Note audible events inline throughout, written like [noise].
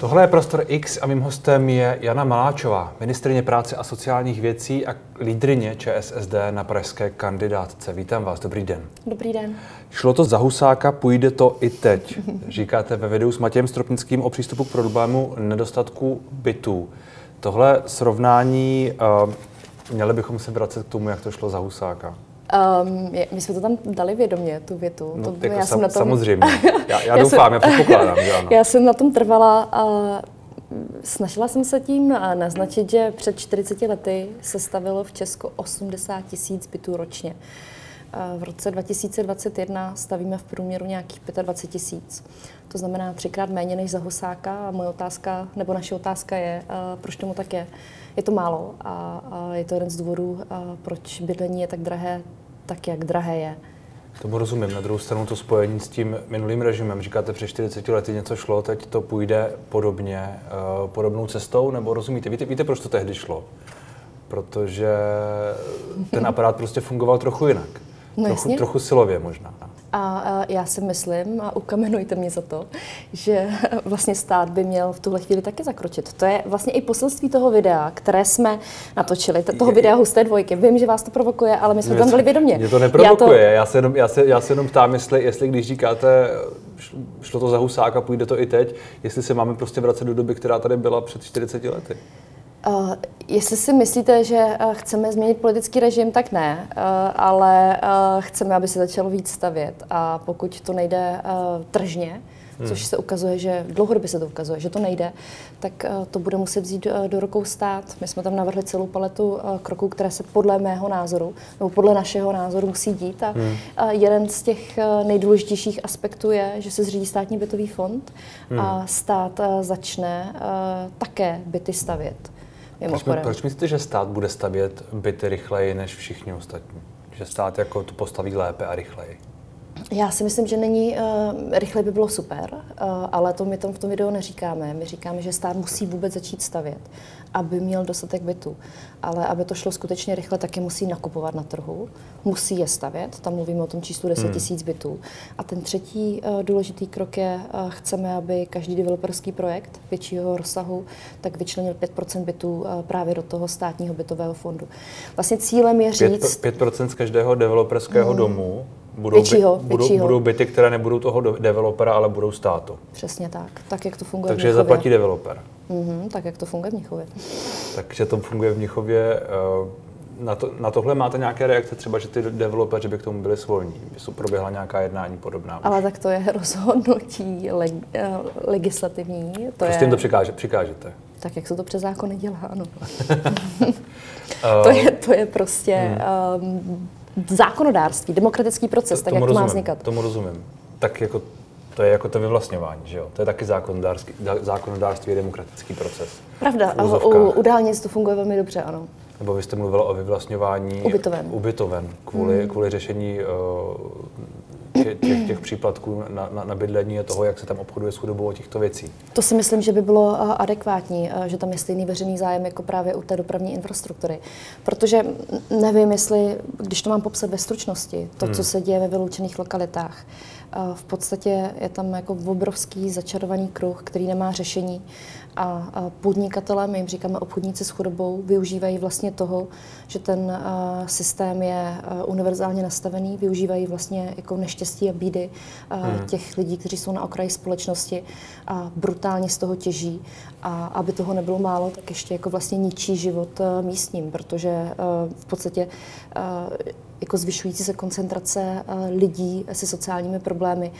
Tohle je Prostor X a mým hostem je Jana Maláčová, ministrině práce a sociálních věcí a lídrině ČSSD na pražské kandidátce. Vítám vás, dobrý den. Dobrý den. Šlo to za Husáka, půjde to i teď. Říkáte ve videu s Matějem Stropnickým o přístupu k problému nedostatku bytů. Tohle srovnání, uh, měli bychom se vracet k tomu, jak to šlo za Husáka. Um, je, my jsme to tam dali vědomě, tu větu. No, to, jako já sam, jsem na tom, samozřejmě. [laughs] Já, já, já doufám, jsem, já předpokládám, že ano. [laughs] Já jsem na tom trvala a snažila jsem se tím naznačit, že před 40 lety se stavilo v Česku 80 tisíc bytů ročně. V roce 2021 stavíme v průměru nějakých 25 tisíc. To znamená třikrát méně než za Husáka a moje otázka, nebo naše otázka je, proč tomu tak je. Je to málo a, a je to jeden z důvodů, proč bydlení je tak drahé, tak jak drahé je. Tomu rozumím. Na druhou stranu to spojení s tím minulým režimem. Říkáte, před 40 lety něco šlo, teď to půjde podobně, uh, podobnou cestou, nebo rozumíte? Víte, víte, proč to tehdy šlo? Protože ten aparát prostě fungoval trochu jinak. No, trochu, trochu silově možná. A já si myslím, a ukamenujte mě za to, že [laughs] vlastně stát by měl v tuhle chvíli taky zakročit. To je vlastně i poselství toho videa, které jsme natočili, toho videa Husté dvojky. Vím, že vás to provokuje, ale my jsme mě, tam byli vědomě. Mě to neprovokuje, já, to... já, se jenom, já, se, já se jenom ptám, jestli, jestli když říkáte, šlo to za Husáka, půjde to i teď, jestli se máme prostě vracet do doby, která tady byla před 40 lety. Uh, jestli si myslíte, že uh, chceme změnit politický režim, tak ne, uh, ale uh, chceme, aby se začalo víc stavět. A pokud to nejde tržně, hmm. což se ukazuje, že dlouhodobě se to ukazuje, že to nejde, tak to bude muset vzít do rukou stát. My jsme tam navrhli celou paletu kroků, které se podle mého názoru, nebo podle našeho názoru musí dít. A hmm. jeden z těch nejdůležitějších aspektů je, že se zřídí státní bytový fond hmm. a stát začne také byty stavět. Proč, proč myslíte, že stát bude stavět byty rychleji než všichni ostatní? Že stát jako to postaví lépe a rychleji? Já si myslím, že není, uh, rychle by bylo super, uh, ale to my tam v tom videu neříkáme. My říkáme, že stát musí vůbec začít stavět, aby měl dostatek bytů. Ale aby to šlo skutečně rychle, taky musí nakupovat na trhu, musí je stavět, tam mluvíme o tom číslu 10 hmm. tisíc hmm. bytů. A ten třetí uh, důležitý krok je, uh, chceme, aby každý developerský projekt většího rozsahu tak vyčlenil 5% bytů uh, právě do toho státního bytového fondu. Vlastně cílem je říct... 5%, 5% z každého developerského hmm. domu budou, většího, by, budou, budou byty, které nebudou toho developera, ale budou státu. Přesně tak. Tak, jak to funguje Takže v zaplatí developer. Mm-hmm, tak, jak to funguje v Mnichově. Takže to funguje v Mnichově. Eh, na, to, na tohle máte nějaké reakce, třeba, že ty developeři by k tomu byli svolní? By jsou proběhla nějaká jednání podobná? Ale tak to je [laughs] rozhodnutí leg, eh, legislativní. To prostě je... jim to přikáže, přikážete? Tak, jak se to přes zákony dělá, ano. [laughs] to, je, to je prostě hmm. um, zákonodárství, demokratický proces, to, tak jak to rozumím, má vznikat. Tomu rozumím. Tak jako to je jako to vyvlastňování, že jo? To je taky zákonodárství, zákonodárství je demokratický proces. Pravda, u, u dálnic to funguje velmi dobře, ano. Nebo vy jste mluvila o vyvlastňování ubytoven, ubytoven kvůli, hmm. kvůli řešení uh, těch, těch, těch příplatků na, na, na bydlení a toho, jak se tam obchoduje s chudobou těchto věcí. To si myslím, že by bylo uh, adekvátní, uh, že tam je stejný veřejný zájem jako právě u té dopravní infrastruktury. Protože nevím, jestli, když to mám popsat ve stručnosti, to, hmm. co se děje ve vyloučených lokalitách, v podstatě je tam jako obrovský začarovaný kruh, který nemá řešení a podnikatelé, my jim říkáme obchodníci s chudobou, využívají vlastně toho, že ten systém je univerzálně nastavený, využívají vlastně jako neštěstí a bídy hmm. těch lidí, kteří jsou na okraji společnosti a brutálně z toho těží. A aby toho nebylo málo, tak ještě jako vlastně ničí život místním, protože v podstatě jako zvyšující se koncentrace lidí se sociálními problémy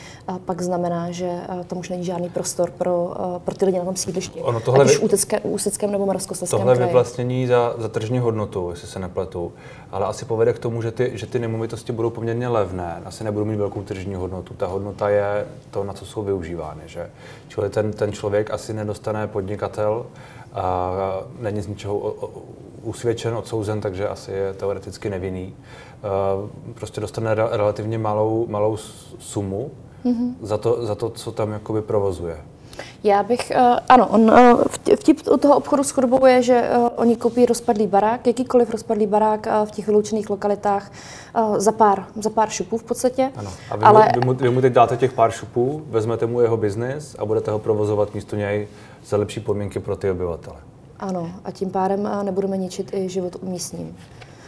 pak znamená, že tam už není žádný prostor pro, pro ty lidi na tom sídlišti. Ono tohle ať už vy... Ústeckém nebo Moravskoslezském Tohle kraji. vyvlastnění za, za tržní hodnotu, jestli se nepletu, ale asi povede k tomu, že ty, že ty nemovitosti budou poměrně levné, asi nebudou mít velkou tržní hodnotu. Ta hodnota je to, na co jsou využívány. Že? Čili ten, ten člověk asi nedostane podnikatel, a není z ničeho usvědčen, odsouzen, takže asi je teoreticky nevinný. Prostě dostane relativně malou, malou sumu mm-hmm. za, to, za to, co tam jakoby provozuje. Já bych, uh, ano, on, uh, vtip u toho obchodu s chudobou je, že uh, oni koupí rozpadlý barák, jakýkoliv rozpadlý barák uh, v těch vyloučených lokalitách uh, za, pár, za pár šupů v podstatě. Ano. A vy, ale... mu, vy, mu, vy mu teď dáte těch pár šupů, vezmete mu jeho biznis a budete ho provozovat místo něj za lepší podmínky pro ty obyvatele. Ano, a tím pádem nebudeme ničit i život místním.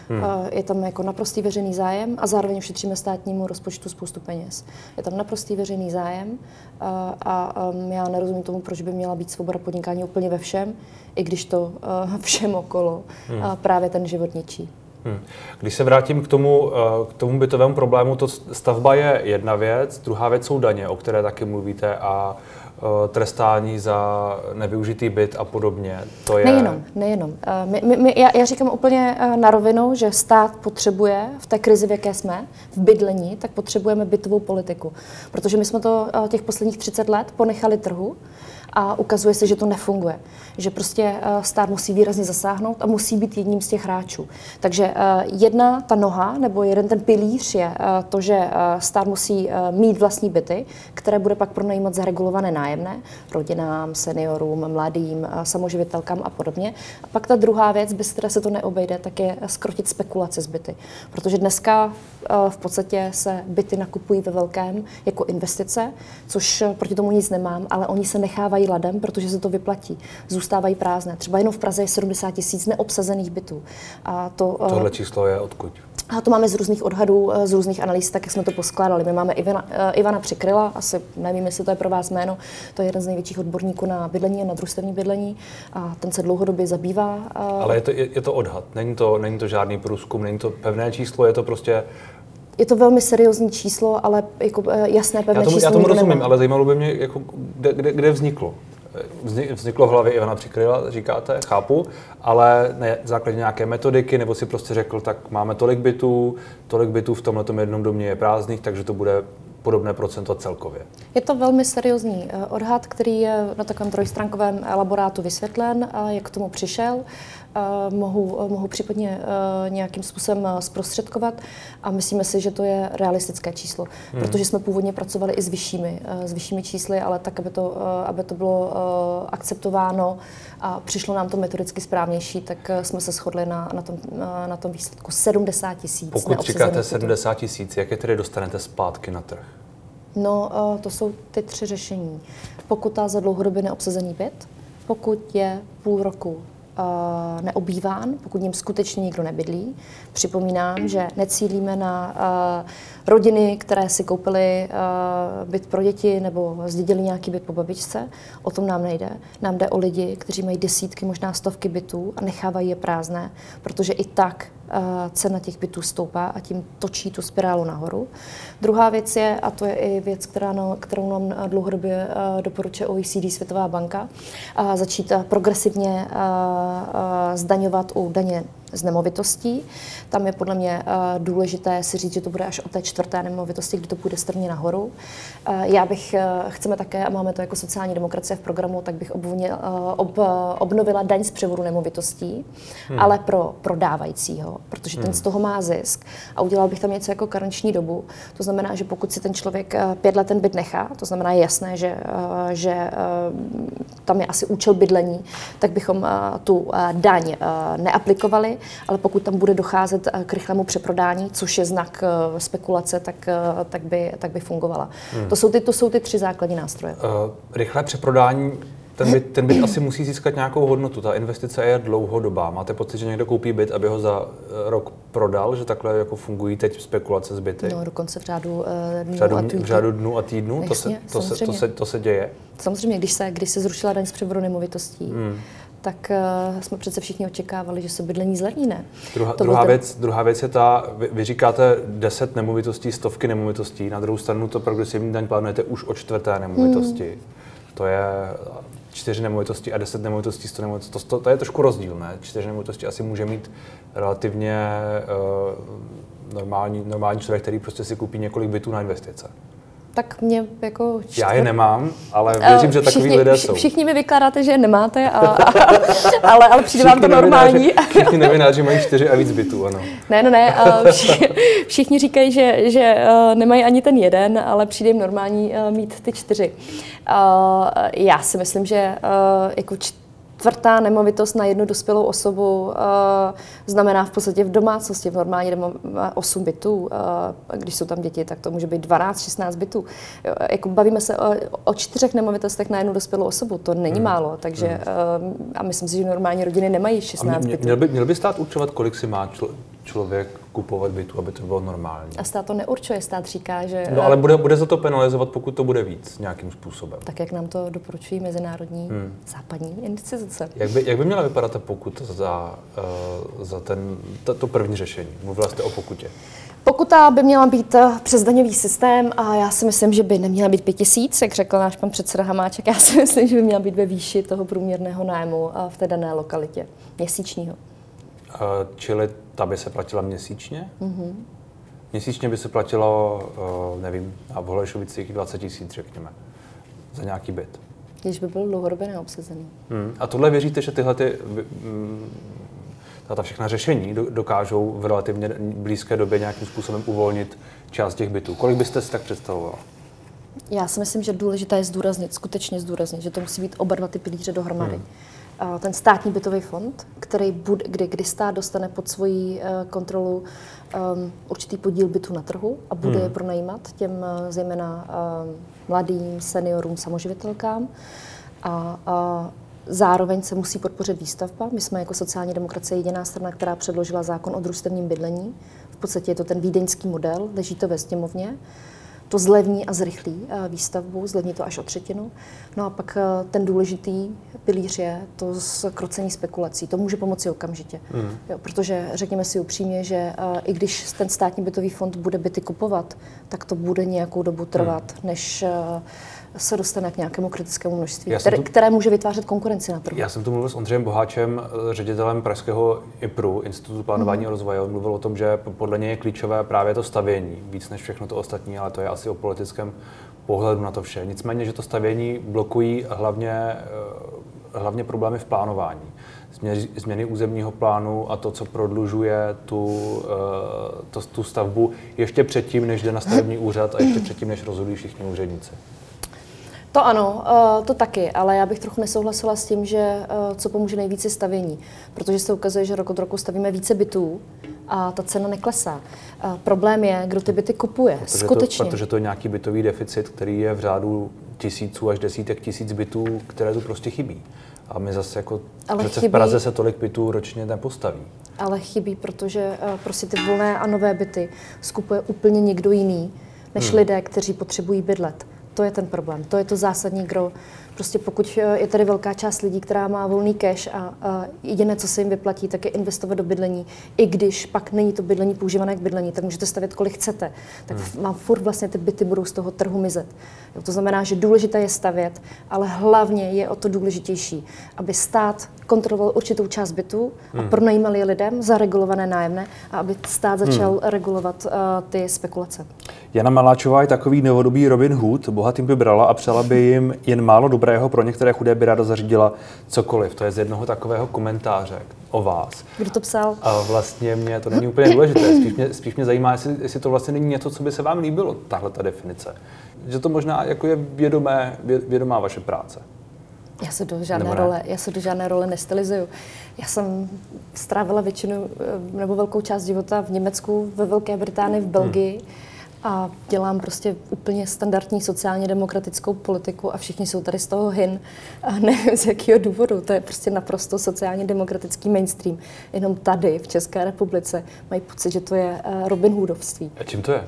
Hmm. Je tam jako naprostý veřejný zájem a zároveň ušetříme státnímu rozpočtu spoustu peněz. Je tam naprostý veřejný zájem a, a já nerozumím tomu, proč by měla být svoboda podnikání úplně ve všem, i když to [laughs] všem okolo hmm. právě ten život ničí. Hmm. Když se vrátím k tomu, k tomu bytovému problému, to stavba je jedna věc, druhá věc jsou daně, o které taky mluvíte a trestání za nevyužitý byt a podobně. To je... Nejenom, nejenom. Eh, my, my, my, já, já říkám úplně eh, na rovinu, že stát potřebuje v té krizi, v jaké jsme, v bydlení, tak potřebujeme bytovou politiku. Protože my jsme to těch posledních 30 let ponechali trhu a ukazuje se, že to nefunguje. Že prostě eh, stát musí výrazně zasáhnout a musí být jedním z těch hráčů. Takže eh, jedna ta noha nebo jeden ten pilíř je eh, to, že stát musí mít vlastní byty, které bude pak pronajímat za regulované nájemné rodinám, seniorům, mladým, samoživitelkám a podobně. A pak ta druhá věc, bez které se to neobejde, tak je skrotit spekulace s byty. Protože dneska v podstatě se byty nakupují ve velkém jako investice, což proti tomu nic nemám, ale oni se nechávají ladem, protože se to vyplatí. Zůstávají prázdné. Třeba jenom v Praze je 70 tisíc neobsazených bytů. A to, eh, Tohle číslo je odkud? A to máme z různých odhadů, eh, z různých analýz, tak jak jsme to poskládali. My máme Ivana, uh, Ivana Přikryla, asi nevím, jestli to je pro vás jméno, to je jeden z největších odborníků na bydlení a na družstevní bydlení a ten se dlouhodobě zabývá. Ale je to, je, je to odhad, není to, není to žádný průzkum, není to pevné číslo, je to prostě je to velmi seriózní číslo, ale jako jasné pevné já tomu, číslo. Já tomu rozumím, nemám. ale zajímalo by mě, jako, kde, kde, kde vzniklo vzniklo v hlavě Ivana Přikryla, říkáte, chápu, ale ne základě nějaké metodiky, nebo si prostě řekl, tak máme tolik bytů, tolik bytů v tomhle jednom domě je prázdných, takže to bude podobné procento celkově. Je to velmi seriózní eh, odhad, který je na takovém trojstránkovém laborátu vysvětlen, jak k tomu přišel mohu, mohu případně e, nějakým způsobem e, zprostředkovat a myslíme si, že to je realistické číslo, hmm. protože jsme původně pracovali i s vyššími, e, s vyššími čísly, ale tak, aby to, aby to bylo akceptováno a přišlo nám to metodicky správnější, tak jsme se shodli na, na, tom, na tom výsledku 70 tisíc. Pokud říkáte 70 tisíc, jak je tedy dostanete zpátky na trh? No, to jsou ty tři řešení. Pokuta za dlouhodobě neobsazený byt, pokud je půl roku neobýván, pokud ním skutečně nikdo nebydlí. Připomínám, že necílíme na uh, rodiny, které si koupily uh, byt pro děti nebo zdědili nějaký byt po babičce. O tom nám nejde. Nám jde o lidi, kteří mají desítky, možná stovky bytů a nechávají je prázdné, protože i tak cena těch bytů stoupá a tím točí tu spirálu nahoru. Druhá věc je, a to je i věc, která kterou nám dlouhodobě uh, doporučuje OECD Světová banka, začít progresivně zdaňovat u daně z nemovitostí. Tam je podle mě uh, důležité si říct, že to bude až o té čtvrté nemovitosti, kdy to půjde strmě nahoru. Uh, já bych, uh, chceme také, a máme to jako sociální demokracie v programu, tak bych obvně, uh, ob, obnovila daň z převodu nemovitostí, hmm. ale pro prodávajícího, protože hmm. ten z toho má zisk. A udělal bych tam něco jako karenční dobu. To znamená, že pokud si ten člověk pět let ten byt nechá, to znamená je jasné, že, že tam je asi účel bydlení, tak bychom tu daň uh, ale pokud tam bude docházet eh, k rychlému přeprodání, což je znak eh, spekulace, tak, eh, tak, by, tak by fungovala. Hmm. To, jsou ty, to jsou ty tři základní nástroje. Uh, rychlé přeprodání ten byt, ten byt asi musí získat nějakou hodnotu. Ta investice je dlouhodobá. Máte pocit, že někdo koupí byt, aby ho za rok prodal, že takhle jako fungují teď spekulace s byty? No, dokonce v řádu uh, dnů v řádu, a týdnů. V řádu dnů a týdnů? Jasně, to, se, to, se, to, se, to se děje? Samozřejmě, když se, když se zrušila daň z převodu nemovitostí, hmm tak uh, jsme přece všichni očekávali, že se bydlení zlevní, ne? Druhá, druhá, ten... věc, druhá věc je ta, vy, vy říkáte 10 nemovitostí, stovky nemovitostí, na druhou stranu to progresivní daň plánujete už o čtvrté nemovitosti. Hmm. To je čtyři nemovitosti a deset nemovitostí, sto nemovitostí. To, to, to je trošku rozdíl, ne? Čtyři nemovitosti asi může mít relativně uh, normální, normální člověk, který prostě si koupí několik bytů na investice. Tak mě jako... Čtvrt... Já je nemám, ale věřím, že takový lidé jsou. Všichni mi vykládáte, že je nemáte, a, a, [laughs] ale, ale přijde vám to normální. Všichni novináři mají čtyři a víc bytů, ano. Ne, ne, ne. Všichni, [laughs] všichni říkají, že, že uh, nemají ani ten jeden, ale přijde jim normální mít ty čtyři. Já si myslím, že jako čtyři čtvrtá nemovitost na jednu dospělou osobu uh, znamená v podstatě v domácnosti, v normálně demo, 8 bytů. Uh, když jsou tam děti, tak to může být 12-16 bytů. Jo, jako bavíme se o, o čtyřech nemovitostech na jednu dospělou osobu, to není hmm. málo. Takže uh, a myslím si, že normální rodiny nemají 16 mě, bytů. Měl by, měl by stát určovat, kolik si má člo, člověk kupovat bytu, aby to bylo normální. A stát to neurčuje, stát říká, že... No ale bude, bude za to penalizovat, pokud to bude víc nějakým způsobem. Tak jak nám to doporučují mezinárodní hmm. západní instituce. Jak by, jak by měla vypadat ta pokuta za, uh, za ten, to, to první řešení? Mluvila jste o pokutě. Pokuta by měla být eh, přes daňový systém a já si myslím, že by neměla být 5000, jak řekl náš pan předseda Hamáček. Já si [laughs] myslím, že by měla být ve výši toho průměrného nájmu v té dané lokalitě měsíčního. Čili ta by se platila měsíčně? Mm-hmm. Měsíčně by se platilo, uh, nevím, a v Holešovicích 20 tisíc, řekněme, za nějaký byt. Když by byl dlouhodobě neobsazený. Hmm. A tohle věříte, že tyhle ty, mm, ta všechna řešení dokážou v relativně blízké době nějakým způsobem uvolnit část těch bytů? Kolik byste si tak představoval? Já si myslím, že důležité je zdůraznit, skutečně zdůraznit, že to musí být oba dva ty pilíře dohromady. Hmm ten státní bytový fond, který bude, kdy, kdy stát dostane pod svoji eh, kontrolu um, určitý podíl bytu na trhu a bude hmm. je pronajímat těm uh, zejména uh, mladým seniorům, samoživitelkám. A, a zároveň se musí podpořit výstavba. My jsme jako sociální demokracie jediná strana, která předložila zákon o družstevním bydlení. V podstatě je to ten vídeňský model, leží to ve sněmovně to zlevní a zrychlí eh, výstavbu, zlevní to až o třetinu. No a pak eh, ten důležitý pilíř je to zkrocení spekulací. To může pomoci okamžitě. Mm. Jo, protože řekněme si upřímně, že eh, i když ten státní bytový fond bude byty kupovat, tak to bude nějakou dobu trvat, mm. než se dostane k nějakému kritickému množství, které, tu, které může vytvářet konkurenci na trhu. Já jsem tu mluvil s Ondřejem Boháčem, ředitelem Pražského IPRu, Institutu plánování mm. a rozvoje. On mluvil o tom, že podle něj je klíčové právě to stavění, víc než všechno to ostatní, ale to je asi o politickém pohledu na to vše. Nicméně, že to stavění blokují hlavně, eh, hlavně problémy v plánování. Změny územního plánu a to, co prodlužuje tu, eh, to, tu stavbu ještě předtím, než jde na stavební úřad a ještě předtím, než rozhodují všichni úředníci. To ano, eh, to taky, ale já bych trochu nesouhlasila s tím, že eh, co pomůže nejvíce stavění, protože se ukazuje, že rok od roku stavíme více bytů a ta cena neklesá. Problém je, kdo ty byty kupuje. Protože Skutečně. To, protože to je nějaký bytový deficit, který je v řádu tisíců až desítek tisíc bytů, které tu prostě chybí. A my zase jako Ale přece chybí, v Praze se tolik bytů ročně nepostaví. Ale chybí, protože prostě ty volné a nové byty skupuje úplně někdo jiný, než hmm. lidé, kteří potřebují bydlet. To je ten problém, to je to zásadní gro. Prostě pokud eh, je tady velká část lidí, která má volný cash a, a jediné, co se jim vyplatí, tak je investovat do bydlení, i když pak není to bydlení používané k bydlení, tak můžete stavět kolik chcete. Tak hmm. vám furt vlastně ty byty budou z toho trhu mizet. Jo, to znamená, že důležité je stavět, ale hlavně je o to důležitější, aby stát kontroloval určitou část bytů a hmm. pronajímal je lidem za regulované nájemné a aby stát začal hmm. regulovat uh, ty spekulace. Jana Maláčová je takový novodobý Robin Hood, bohatým by brala a přela by jim jen málo dobrého, pro některé chudé by ráda zařídila cokoliv. To je z jednoho takového komentáře o vás. Kdo to psal? A vlastně mě to není úplně důležité. Spíš mě, spíš mě zajímá, jestli, jestli to vlastně není něco, co by se vám líbilo, tahle ta definice. Že to možná jako je vědomé, vědomá vaše práce. Já se do žádné role, já se do žádné role nestylizuju. Já jsem strávila většinu eh, nebo velkou část života v Německu, ve Velké Británii, v Belgii. Hmm a dělám prostě úplně standardní sociálně demokratickou politiku a všichni jsou tady z toho hin a nevím [laughs] z jakého důvodu. To je prostě naprosto sociálně demokratický mainstream. Jenom tady v České republice mají pocit, že to je eh, Robin Hoodovství. A čím to je?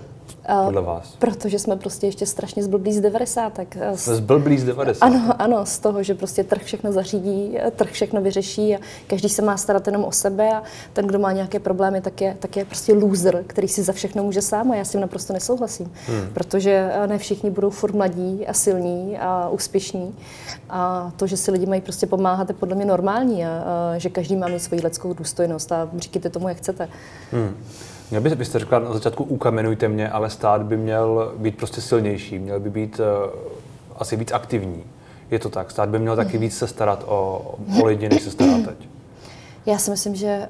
Podle vás? Protože jsme prostě ještě strašně zblblí z 90. Jsme zblblí z 90. Ano, ano, z toho, že prostě trh všechno zařídí, trh všechno vyřeší a každý se má starat jenom o sebe a ten, kdo má nějaké problémy, tak je, tak je prostě loser, který si za všechno může sám a já s tím naprosto nesouhlasím. Hmm. Protože ne všichni budou furt mladí a silní a úspěšní a to, že si lidi mají prostě pomáhat, je podle mě normální a, a že každý má mít svoji lidskou důstojnost a říkejte tomu, jak chcete. Hmm. Měl byste, byste řekla na začátku ukamenujte mě, ale stát by měl být prostě silnější, měl by být uh, asi víc aktivní. Je to tak, stát by měl taky víc se starat o, o lidi, než se stará teď. Já si myslím, že eh,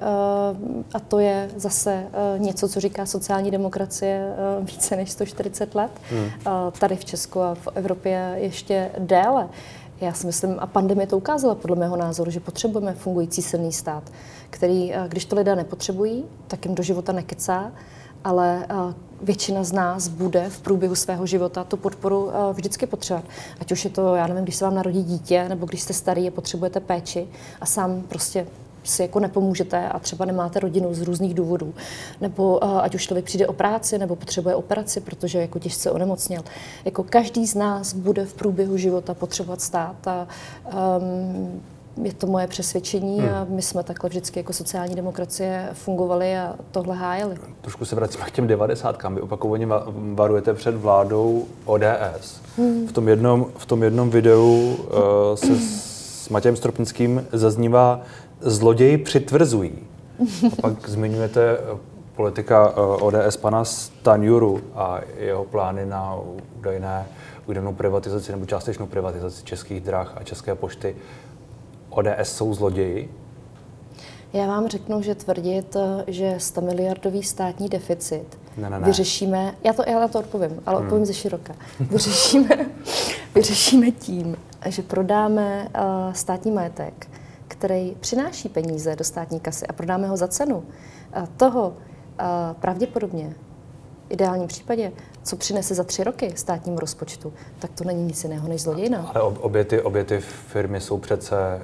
a to je zase eh, něco, co říká sociální demokracie více než 140 let, hmm. tady v Česku a v Evropě ještě déle. Já si myslím, a pandemie to ukázala podle mého názoru, že potřebujeme fungující silný stát, který, když to lidé nepotřebují, tak jim do života nekecá, ale většina z nás bude v průběhu svého života tu podporu vždycky potřebovat. Ať už je to, já nevím, když se vám narodí dítě, nebo když jste starý a potřebujete péči a sám prostě si jako nepomůžete a třeba nemáte rodinu z různých důvodů, nebo uh, ať už člověk přijde o práci, nebo potřebuje operaci, protože jako těžce onemocněl. Jako každý z nás bude v průběhu života potřebovat stát a um, je to moje přesvědčení hmm. a my jsme takhle vždycky jako sociální demokracie fungovali a tohle hájili. Trošku se vracíme k těm devadesátkám. Vy opakovaně varujete před vládou ODS. Hmm. V, tom jednom, v tom jednom videu uh, se s Matějem Stropnickým zaznívá zloději přitvrzují. A pak [laughs] zmiňujete eh, politika eh, ODS pana Stanjuru a jeho plány na údajné, údajnou privatizaci nebo částečnou privatizaci českých drah a české pošty. ODS jsou zloději? Já vám řeknu, že tvrdit, eh, že 100 miliardový státní deficit ne, ne, ne. vyřešíme, já, to, já na to odpovím, ale hmm. odpovím ze široka. Vyřešíme, [laughs] vyřešíme tím, že prodáme uh, státní majetek, který přináší peníze do státní kasy a prodáme ho za cenu toho pravděpodobně v ideálním případě, co přinese za tři roky státnímu rozpočtu, tak to není nic jiného než zlodějina. Ale obě ty, obě ty firmy jsou přece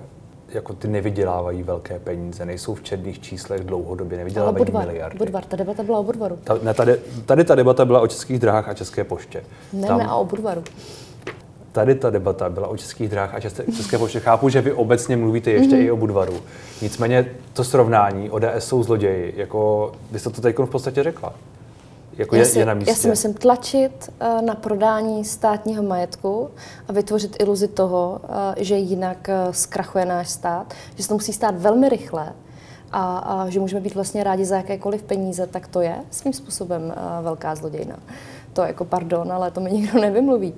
jako ty nevydělávají velké peníze, nejsou v černých číslech dlouhodobě, nevydělávají Budvar, miliardy. Budvar, ta debata byla o Budvaru. Ta, ne, tady, tady ta debata byla o českých drahách a české poště. Ne, Tam, ne, a o Budvaru tady ta debata byla o českých drahách a české, české poště. Chápu, že vy obecně mluvíte ještě mm-hmm. i o Budvaru. Nicméně to srovnání ODS jsou zloději, jako vy jste to teď v podstatě řekla. Jako já, je, si, je na místě. já si myslím tlačit uh, na prodání státního majetku a vytvořit iluzi toho, uh, že jinak uh, zkrachuje náš stát, že se to musí stát velmi rychle a, a že můžeme být vlastně rádi za jakékoliv peníze, tak to je svým způsobem uh, velká zlodějna. To jako pardon, ale to mi nikdo nevymluví.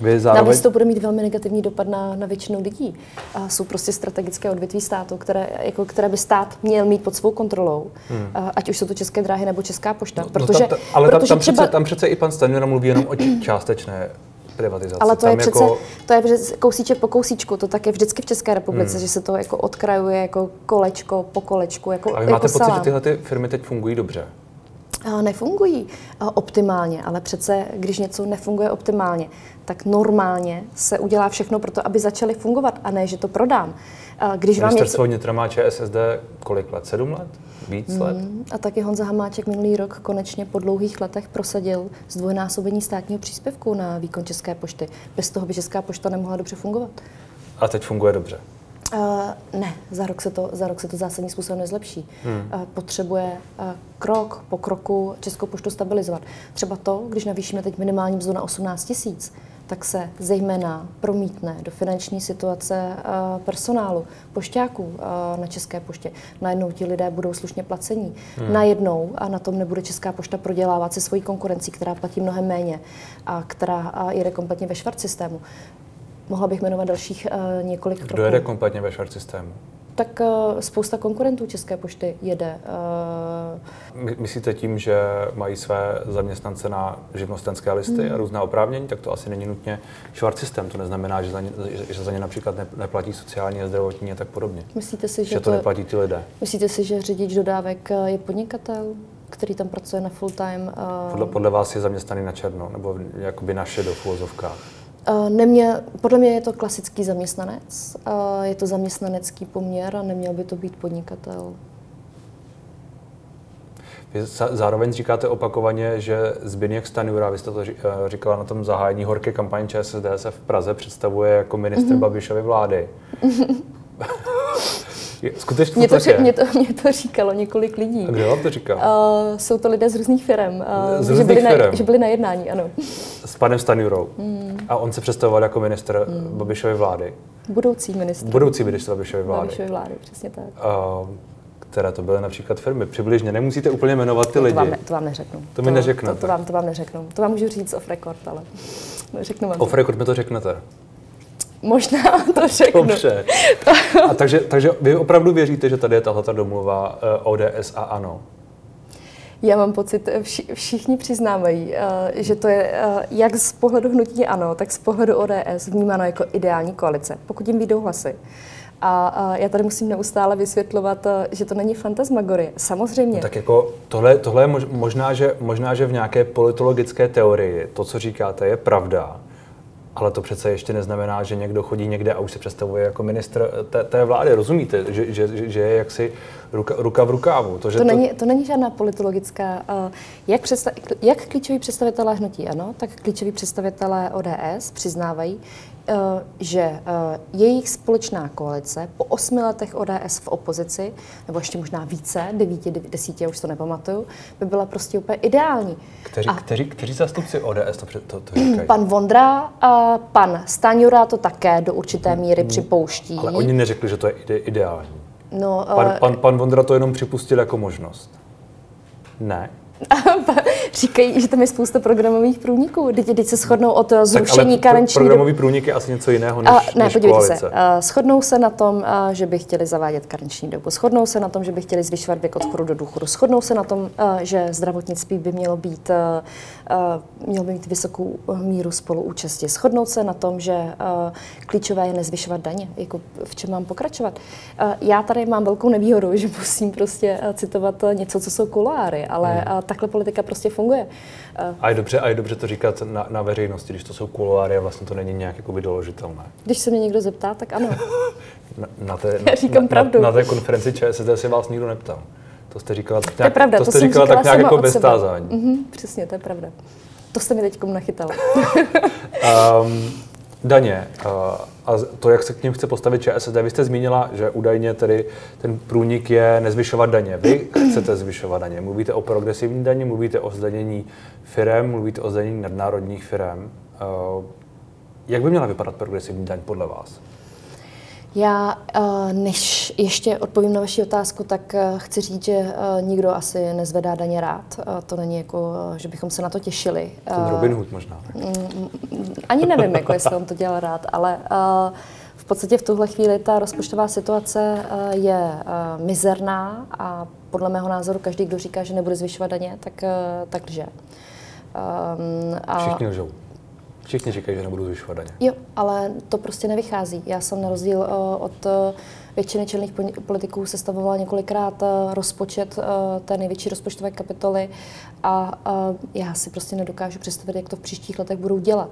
Vy zároveň... Navíc to bude mít velmi negativní dopad na, na většinu lidí. A jsou prostě strategické odvětví státu, které, jako, které by stát měl mít pod svou kontrolou, hmm. ať už jsou to české dráhy nebo česká pošta. No, protože, no tam, ale protože tam, tam, třeba... přece, tam přece i pan Stanjura mluví jenom o [clears throat] částečné privatizaci. Ale to tam je přece, jako... to je kousíček po kousíčku, to tak je vždycky v České republice, hmm. že se to jako odkrajuje jako kolečko po kolečku. Jako, Ale jako máte salám. pocit, že tyhle ty firmy teď fungují dobře? Nefungují optimálně, ale přece, když něco nefunguje optimálně, tak normálně se udělá všechno pro to, aby začaly fungovat, a ne, že to prodám. Když vám Ministerstvo něco... vnitra má ČSSD kolik let? Sedm let? Víc mm, let? A taky Honza Hamáček minulý rok konečně po dlouhých letech prosadil zdvojnásobení státního příspěvku na výkon České pošty. Bez toho by Česká pošta nemohla dobře fungovat. A teď funguje dobře? Uh, ne, za rok, se to, za rok se to zásadním způsobem nezlepší. Hmm. Uh, potřebuje uh, krok po kroku Českou poštu stabilizovat. Třeba to, když navýšíme teď minimální mzdu na 18 tisíc, tak se zejména promítne do finanční situace personálu, pošťáků na České poště. Najednou ti lidé budou slušně placení. Hmm. Najednou a na tom nebude Česká pošta prodělávat se svojí konkurencí, která platí mnohem méně a která jede kompletně ve švart systému. Mohla bych jmenovat dalších uh, několik Kdo kroků. jede kompletně ve švart systému? Tak uh, spousta konkurentů České pošty jede. Uh... Myslíte tím, že mají své zaměstnance na živnostenské listy hmm. a různá oprávnění, tak to asi není nutně švart systém. To neznamená, že za ně, že za ně například ne, neplatí sociální a zdravotní a tak podobně. Myslíte si, že, že to, to neplatí ty lidé? Myslíte si, že řidič dodávek je podnikatel? který tam pracuje na full time. Uh... Podle, podle vás je zaměstnaný na černo, nebo jakoby na šedo v uvozovkách? Eh, neměl, podle mě je to klasický zaměstnanec, eh, je to zaměstnanecký poměr a neměl by to být podnikatel. Vy zároveň říkáte opakovaně, že Zbigněk Stanjura, vy jste to eh, říkala na tom zahájení horké kampaně ČSSD, se v Praze představuje jako ministr mm-hmm. Babišovy vlády. [laughs] Skutečně mě to, to, mě, to, [laughs] mě to říkalo několik lidí. A kdo vám to říkal? Uh, jsou to lidé z různých firm. Uh, z různých že, byli firm. Na, že byli na jednání, ano. S panem Stanjurou. Mm. A on se představoval jako ministr mm. Babišovy vlády. Budoucí ministr. Budoucí ministr Babišovy vlády. Babišovy vlády, přesně tak. Uh, Které to byly například firmy? Přibližně, nemusíte úplně jmenovat ty to lidi. Vám ne, to vám neřeknu. To mi neřeknete. To, to, vám, to vám neřeknu. To vám můžu říct off record, ale [laughs] neřeknu vám. Off record mi to řeknete. Možná to řeknu. Dobře. A takže, takže vy opravdu věříte, že tady je tahle domluva eh, ODS a ANO? Já mám pocit, vši, všichni přiznávají, uh, že to je jak z pohledu hnutí ANO, tak z pohledu ODS vnímáno jako ideální koalice, pokud jim vyjdou hlasy. A, a já tady musím neustále vysvětlovat, že to není fantasmagorie. Samozřejmě. No, tak jako tohle, tohle je možná že, možná, že v nějaké politologické teorii to, co říkáte, je pravda. Ale to přece ještě neznamená, že někdo chodí někde a už se představuje jako ministr té, té vlády. Rozumíte, že, že, že je jaksi ruka, ruka v rukávu. To, že to, to... Není, to není žádná politologická. Jak, představ, jak klíčoví představitelé hnutí ano, tak klíčoví představitelé ODS přiznávají, Eh, že eh, jejich společná koalice po osmi letech ODS v opozici, nebo ještě možná více, devíti, desíti, už to nepamatuju, by byla prostě úplně ideální. Kteří, a kteří, kteří zastupci ODS to, to, to říkají? [clears throat] Pan Vondra, a pan Staňura to také do určité míry hmm, připouští. Ale oni neřekli, že to je ide, ideální. No, pan, uh, pan, pan Vondra to jenom připustil jako možnost. Ne? [laughs] říkají, že tam je spousta programových průniků. Teď, teď se shodnou od zrušení karenční... programový průnik je asi něco jiného než, a, ne, než podívejte koalice. se. Uh, shodnou se na tom, uh, že by chtěli zavádět karenční dobu. Shodnou se na tom, že by chtěli zvyšovat věk odchodu do důchodu. Shodnou se na tom, že zdravotnictví by mělo být, mělo by mít vysokou míru spoluúčasti. Shodnou se na tom, že uh, klíčové je nezvyšovat daně. Jako v čem mám pokračovat? Já tady mám velkou nevýhodu, [laughs] že musím prostě citovat něco, co jsou kuláry, ale hmm. uh, takhle politika prostě funguje. A je dobře, a je dobře to říkat na, na veřejnosti, když to jsou kuloáry a vlastně to není nějak jakoby doložitelné. Když se mě někdo zeptá, tak ano. [laughs] na, na, té, Já říkám na, pravdu. Na, na té konferenci ČSSD se vás nikdo neptal. To jste říkala tak nějak, to, pravda, to to jste říkala tak nějak jako bez tázání. Mm-hmm, přesně, to je pravda. To jste mi teď nachytala. um, [laughs] daně. Uh, a to, jak se k ním chce postavit ČSSD, vy jste zmínila, že údajně tedy ten průnik je nezvyšovat daně. Vy chcete zvyšovat daně. Mluvíte o progresivní daně, mluvíte o zdanění firem, mluvíte o zdanění nadnárodních firem. Uh, jak by měla vypadat progresivní daň podle vás? Já, eh, než ještě odpovím na vaši otázku, tak eh, chci říct, že eh, nikdo asi nezvedá daně rád. To není jako, že bychom se na to těšili. Ten Robin Hood možná. Mm, mm, ani nevím, jako jestli on to dělal rád, ale v podstatě v tuhle chvíli ta rozpočtová situace je mizerná a podle mého názoru každý, kdo říká, že nebude zvyšovat daně, tak, tak lže. Um, a Všichni lžou. Všichni říkají, že nebudou zvyšovat daně. Jo, ale to prostě nevychází. Já jsem na rozdíl uh, od uh, většiny čelných politiků sestavovala několikrát uh, rozpočet té největší rozpočtové kapitoly a já si prostě nedokážu představit, jak to v příštích letech budou dělat.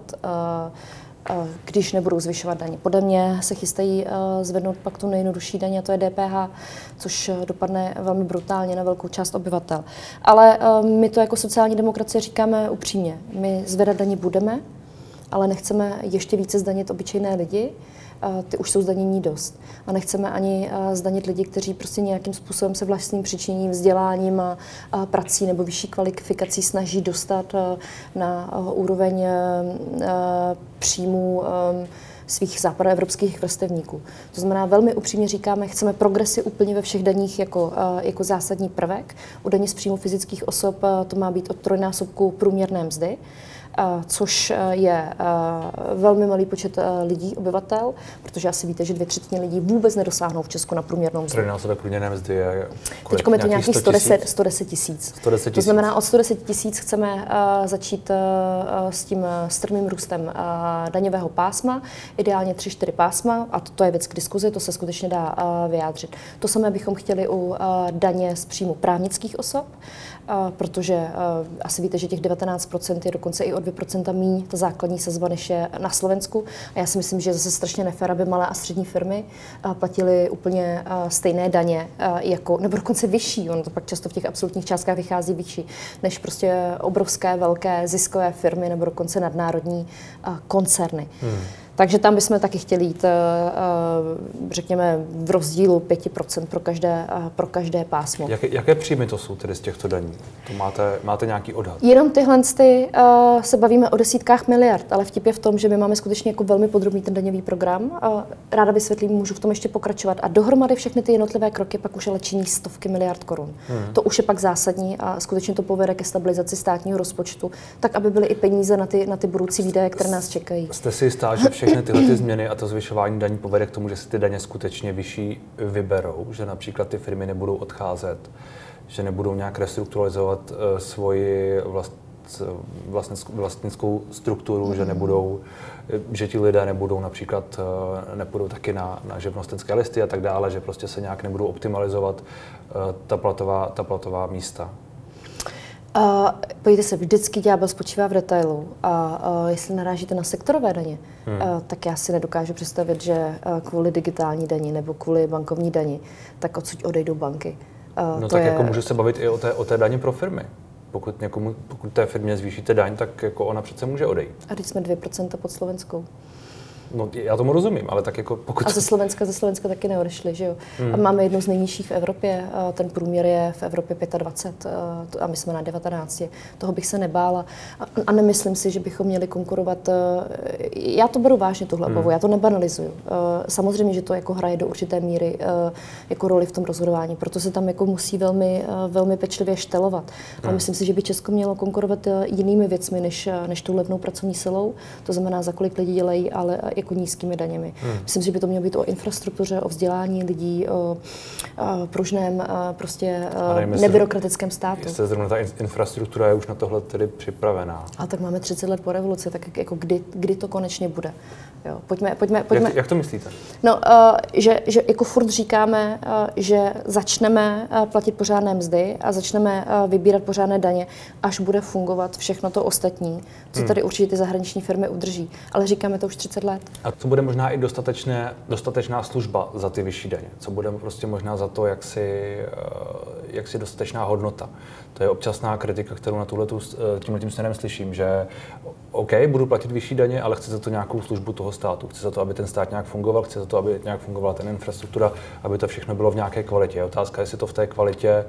Když nebudou zvyšovat daně. Podle mě se chystají zvednout pak tu nejjednodušší daně, a to je DPH, což dopadne velmi brutálně na velkou část obyvatel. Ale my to jako sociální demokracie říkáme upřímně. My zvedat daně budeme, ale nechceme ještě více zdanit obyčejné lidi, ty už jsou zdanění dost. A nechceme ani zdanit lidi, kteří prostě nějakým způsobem se vlastním přičiněním, vzděláním a, prací nebo vyšší kvalifikací snaží dostat na úroveň příjmů svých západoevropských vrstevníků. To znamená, velmi upřímně říkáme, chceme progresy úplně ve všech daních jako, jako zásadní prvek. U daní z příjmu fyzických osob to má být od trojnásobku průměrné mzdy což e, je e, velmi malý počet lidí, obyvatel, protože asi víte, že dvě třetiny lidí vůbec nedosáhnou v Česku na průměrnou mzdu. Trojnásobek průměrné mzdy je Teď je to nějakých 110, 110 tisíc. To znamená, od 110 tisíc chceme začít s tím strmým růstem daňového pásma, ideálně 3-4 pásma, a to je věc k diskuzi, to se skutečně dá vyjádřit. To samé bychom chtěli u daně z příjmu právnických osob protože asi víte, že těch 19% je dokonce i o 2% míň ta základní sazba, než je na Slovensku. A já si myslím, že je zase strašně nefér, aby malé a střední firmy platily úplně stejné daně, jako, nebo dokonce vyšší. Ono to pak často v těch absolutních částkách vychází vyšší, než prostě obrovské, velké ziskové firmy nebo dokonce nadnárodní koncerny. Hmm. Takže tam bychom taky chtěli jít, řekněme, v rozdílu 5% pro každé, pro každé pásmo. Jaké, jaké příjmy to jsou tedy z těchto daní? To máte, máte nějaký odhad? Jenom tyhle ty, uh, se bavíme o desítkách miliard, ale vtip je v tom, že my máme skutečně jako velmi podrobný ten daňový program. Uh, ráda vysvětlím, můžu v tom ještě pokračovat. A dohromady všechny ty jednotlivé kroky pak už ale činí stovky miliard korun. Hmm. To už je pak zásadní a skutečně to povede ke stabilizaci státního rozpočtu, tak aby byly i peníze na ty, na ty budoucí výdaje, které nás čekají. Jste si jistá, že všechny tyhle ty změny a to zvyšování daní povede k tomu, že se ty daně skutečně vyšší vyberou, že například ty firmy nebudou odcházet, že nebudou nějak restrukturalizovat uh, svoji vlast, vlastnickou strukturu, mm. že nebudou, že ti lidé nebudou například, eh, nepůjdou taky na, na živnostenské listy a tak dále, že prostě se nějak nebudou optimalizovat ta platová, ta platová místa. Uh, pojďte se, vždycky ďábel spočívá v detailu. A uh, jestli narážíte na sektorové daně, hmm. uh, tak já si nedokážu představit, že uh, kvůli digitální daní nebo kvůli bankovní daní, tak odsud odejdou banky. Uh, no to tak je... jako může se bavit i o té, o té daně pro firmy. Pokud, někomu, pokud té firmě zvýšíte daň, tak jako ona přece může odejít. A teď jsme 2% pod Slovenskou. No, já tomu rozumím, ale tak jako pokud... A ze Slovenska, ze Slovenska taky neodešli, že jo? Hmm. A máme jednu z nejnižších v Evropě, ten průměr je v Evropě 25 a my jsme na 19. Toho bych se nebála a nemyslím si, že bychom měli konkurovat. Já to beru vážně, tuhle hmm. obavu, já to nebanalizuju. Samozřejmě, že to jako hraje do určité míry jako roli v tom rozhodování, proto se tam jako musí velmi, velmi pečlivě štelovat. A hmm. myslím si, že by Česko mělo konkurovat jinými věcmi, než, než tou levnou pracovní silou, to znamená, za kolik lidi dělají, ale jako nízkými daněmi. Hmm. Myslím, že by to mělo být o infrastruktuře, o vzdělání lidí, o, o pružném, prostě nevím, nebyrokratickém státu. Jestli zrovna ta infrastruktura je už na tohle tedy připravená. A tak máme 30 let po revoluci, tak jako kdy, kdy to konečně bude? Jo, pojďme, pojďme, pojďme. Jak, jak to myslíte? No, uh, že, že jako furt říkáme, uh, že začneme uh, platit pořádné mzdy a začneme uh, vybírat pořádné daně, až bude fungovat všechno to ostatní, co hmm. tady určitě ty zahraniční firmy udrží. Ale říkáme to už 30 let. A co bude možná i dostatečné, dostatečná služba za ty vyšší daně? Co bude prostě možná za to, jak si, jak si dostatečná hodnota? To je občasná kritika, kterou na tuhle tímhle tím směrem slyším, že OK, budu platit vyšší daně, ale chci za to nějakou službu toho státu. Chci za to, aby ten stát nějak fungoval, chci za to, aby nějak fungovala ten infrastruktura, aby to všechno bylo v nějaké kvalitě. Je otázka, jestli to v té kvalitě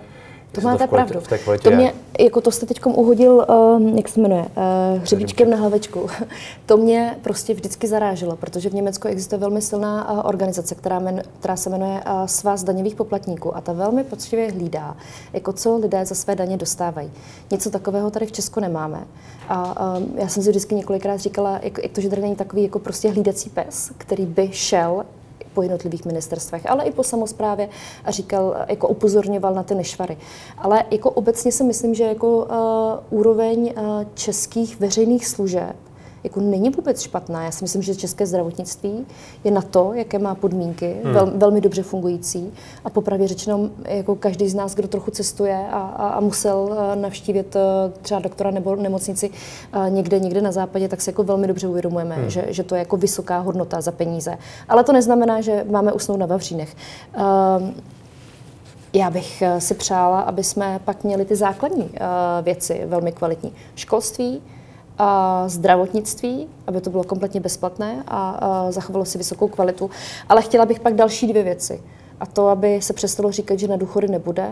to máte pravdu. V to mě, jako to jste teď uhodil, uh, jak se jmenuje, uh, hřebíčkem na hlavečku. [laughs] to mě prostě vždycky zaráželo, protože v Německu existuje velmi silná uh, organizace, která, men, která se jmenuje uh, Svaz daňových poplatníků a ta velmi poctivě hlídá, jako co lidé za své daně dostávají. Něco takového tady v Česku nemáme. A um, já jsem si vždycky několikrát říkala, jak, jak to, že tady není takový jako prostě hlídací pes, který by šel po jednotlivých ministerstvech, ale i po samozprávě a říkal, jako upozorňoval na ty nešvary. Ale jako obecně si myslím, že jako uh, úroveň uh, českých veřejných služeb jako není vůbec špatná. Já si myslím, že české zdravotnictví je na to, jaké má podmínky, hmm. vel, velmi dobře fungující. A popravě řečeno, jako každý z nás, kdo trochu cestuje a, a, a musel eh, navštívit eh, třeba doktora nebo nemocnici eh, někde, někde na západě, tak si jako velmi dobře uvědomujeme, hmm. že, že to je jako vysoká hodnota za peníze. Ale to neznamená, že máme usnout na Vavřínech. Um, já bych si přála, aby jsme pak měli ty základní uh, věci velmi kvalitní. Školství, a zdravotnictví, aby to bylo kompletně bezplatné a, a zachovalo si vysokou kvalitu. Ale chtěla bych pak další dvě věci. A to, aby se přestalo říkat, že na důchody nebude,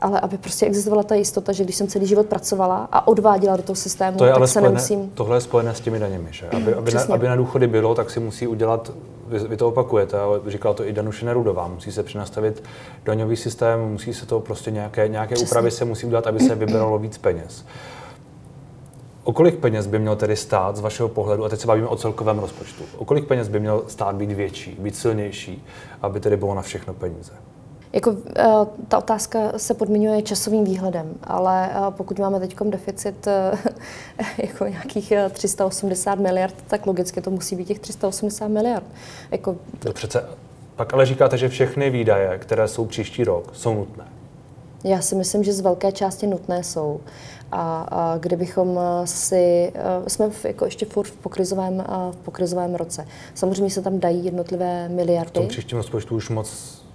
ale aby prostě existovala ta jistota, že když jsem celý život pracovala a odváděla do toho systému, to je tak ale se spojené, nemusím... Tohle je spojené s těmi daněmi, že? Aby, aby, na, aby na důchody bylo, tak si musí udělat, vy, vy to opakujete, ale říkala to i Danuše Nerudová, musí se přenastavit daňový systém, musí se to prostě nějaké, nějaké úpravy se musí udělat, aby se vybralo víc peněz. O kolik peněz by měl tedy stát z vašeho pohledu, a teď se bavíme o celkovém rozpočtu, o kolik peněz by měl stát být větší, být silnější, aby tedy bylo na všechno peníze? Jako, uh, ta otázka se podmiňuje časovým výhledem, ale uh, pokud máme teď deficit uh, [laughs] jako nějakých 380 miliard, tak logicky to musí být těch 380 miliard. Jako... To přece, pak ale říkáte, že všechny výdaje, které jsou příští rok, jsou nutné. Já si myslím, že z velké části nutné jsou. A, a kdybychom si, jsme v, jako ještě furt v pokrizovém, v pokrizovém roce. Samozřejmě se tam dají jednotlivé miliardy. V tom příštím rozpočtu už moc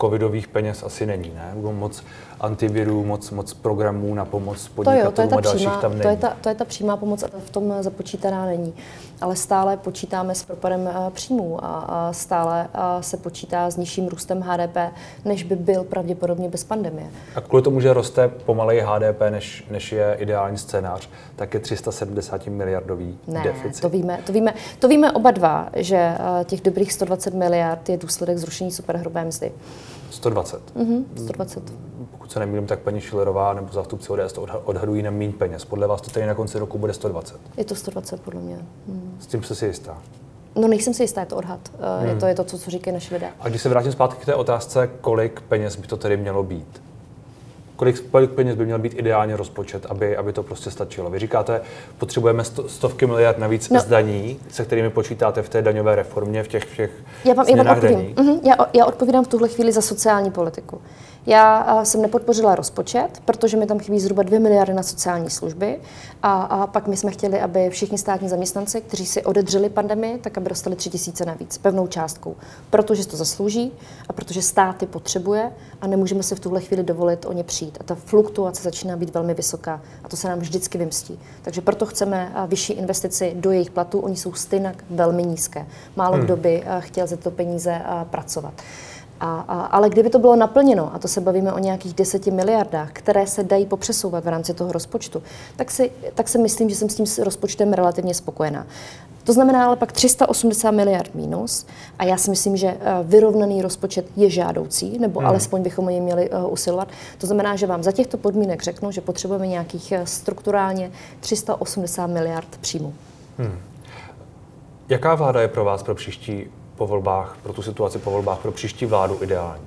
covidových peněz asi není, ne? Moc antivirů, moc, moc programů na pomoc podnikatelům to jo, to je ta a dalších přímá, tam není. To je, ta, to je ta přímá pomoc a v tom započítaná není. Ale stále počítáme s propadem eh, příjmů a, a stále a se počítá s nižším růstem HDP, než by byl pravděpodobně bez pandemie. A kvůli tomu, že roste pomaleji HDP, než, než je ideální scénář, tak je 370 miliardový ne, deficit. To víme, to, víme, to víme oba dva, že eh, těch dobrých 120 miliard je důsledek zrušení superhrubé mzdy. 120. Mm-hmm, 120. Pokud se nemýlím, tak paní Šilerová nebo zástupci ODS to odhadují na méně peněz. Podle vás to tady na konci roku bude 120? Je to 120 podle mě. Hmm. S tím jste si jistá? No nejsem si jistá, je to odhad. Hmm. Je, to, je to, co, co říkají naši lidé. A když se vrátím zpátky k té otázce, kolik peněz by to tedy mělo být? Kolik, kolik peněz by měl být ideálně rozpočet, aby, aby to prostě stačilo? Vy říkáte, potřebujeme sto, stovky miliard navíc no. z daní, se kterými počítáte v té daňové reformě, v těch všech já vám, já vám odpovím. Uh-huh. Já, já odpovídám v tuhle chvíli za sociální politiku. Já jsem nepodpořila rozpočet, protože mi tam chybí zhruba 2 miliardy na sociální služby a, a pak my jsme chtěli, aby všichni státní zaměstnanci, kteří si odedřeli pandemii, tak aby dostali 3 tisíce navíc, pevnou částkou. Protože to zaslouží a protože státy potřebuje a nemůžeme si v tuhle chvíli dovolit o ně přijít. A ta fluktuace začíná být velmi vysoká a to se nám vždycky vymstí. Takže proto chceme vyšší investici do jejich platů, oni jsou stejně velmi nízké. Málo hmm. kdo by chtěl za to peníze pracovat. A, a, ale kdyby to bylo naplněno, a to se bavíme o nějakých deseti miliardách, které se dají popřesouvat v rámci toho rozpočtu, tak si, tak si myslím, že jsem s tím rozpočtem relativně spokojená. To znamená ale pak 380 miliard mínus a já si myslím, že eh, vyrovnaný rozpočet je žádoucí, nebo hmm. alespoň bychom o něj měli uh, usilovat. To znamená, že vám za těchto podmínek řeknu, že potřebujeme nějakých eh, strukturálně 380 miliard příjmů. Hmm. Jaká vláda je pro vás pro příští po volbách, pro tu situaci po volbách, pro příští vládu ideální?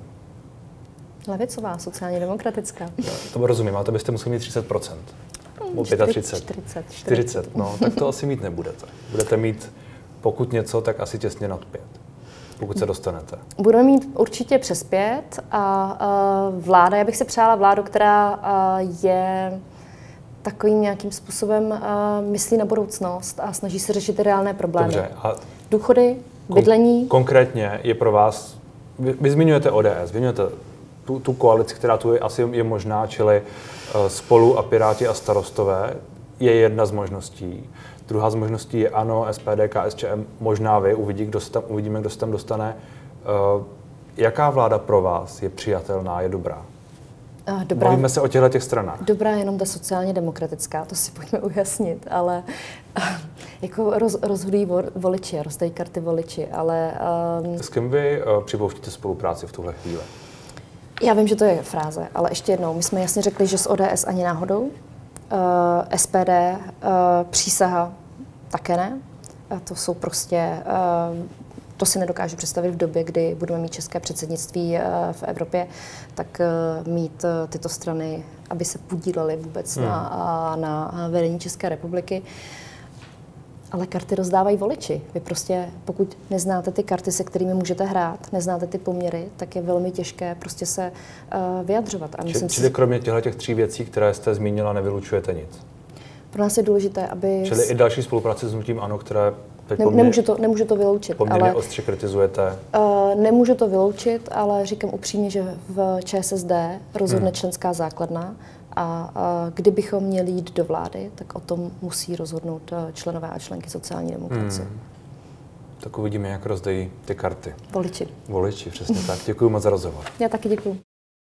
Levicová, sociálně demokratická. No, to rozumím, ale to byste museli mít 30 nebo 35. 40, 40. 40, no, tak to asi mít nebudete. Budete mít, pokud něco, tak asi těsně nad 5 pokud se dostanete? Budeme mít určitě přes pět a, vláda, já bych si přála vládu, která je takovým nějakým způsobem myslí na budoucnost a snaží se řešit ty reálné problémy. Dobře. A Důchody, bydlení. Kon- konkrétně je pro vás, vy, vy zmiňujete ODS, zmiňujete tu, tu koalici, která tu je, asi je možná, čili uh, spolu a Piráti a starostové, je jedna z možností. Druhá z možností je ano, SPD, KSČM, možná vy, uvidí, kdo se tam, uvidíme, kdo se tam dostane. Uh, jaká vláda pro vás je přijatelná, je dobrá? Dobrá, Bavíme se o těchto těch stranách. Dobrá jenom ta sociálně demokratická, to si [laughs] pojďme ujasnit, ale jako roz, rozhodují voliči, rozdají karty voliči, ale... Um, S kým vy uh, připouštíte spolupráci v tuhle chvíli? Já vím, že to je fráze, ale ještě jednou, my jsme jasně řekli, že s ODS ani náhodou, uh, SPD, uh, přísaha také ne. A to jsou prostě uh, to si nedokážu představit v době, kdy budeme mít české předsednictví eh, v Evropě, tak eh, mít eh, tyto strany, aby se podílely vůbec hmm. na, na vedení České republiky. Ale karty rozdávají voliči. Vy prostě, pokud neznáte ty karty, se kterými můžete hrát, neznáte ty poměry, tak je velmi těžké prostě se uh, vyjadřovat. A myslím čili si, kromě těchto těch tří věcí, které jste zmínila, nevylučujete nic? Pro nás je důležité, aby... Čili i další spolupráce s hnutím ANO, které ne, nemůžu, to, nemůžu to vyloučit. Poměrně ale, ostře kritizujete. Uh, nemůžu to vyloučit, ale říkám upřímně, že v ČSSD rozhodne hmm. členská základna a, a kdybychom měli jít do vlády, tak o tom musí rozhodnout eh, členové a členky sociální demokracie. Hmm. Tak uvidíme, jak rozdají ty karty. Voliči. Voliči, přesně tak. Děkuji moc za rozhovor. Já taky děkuji.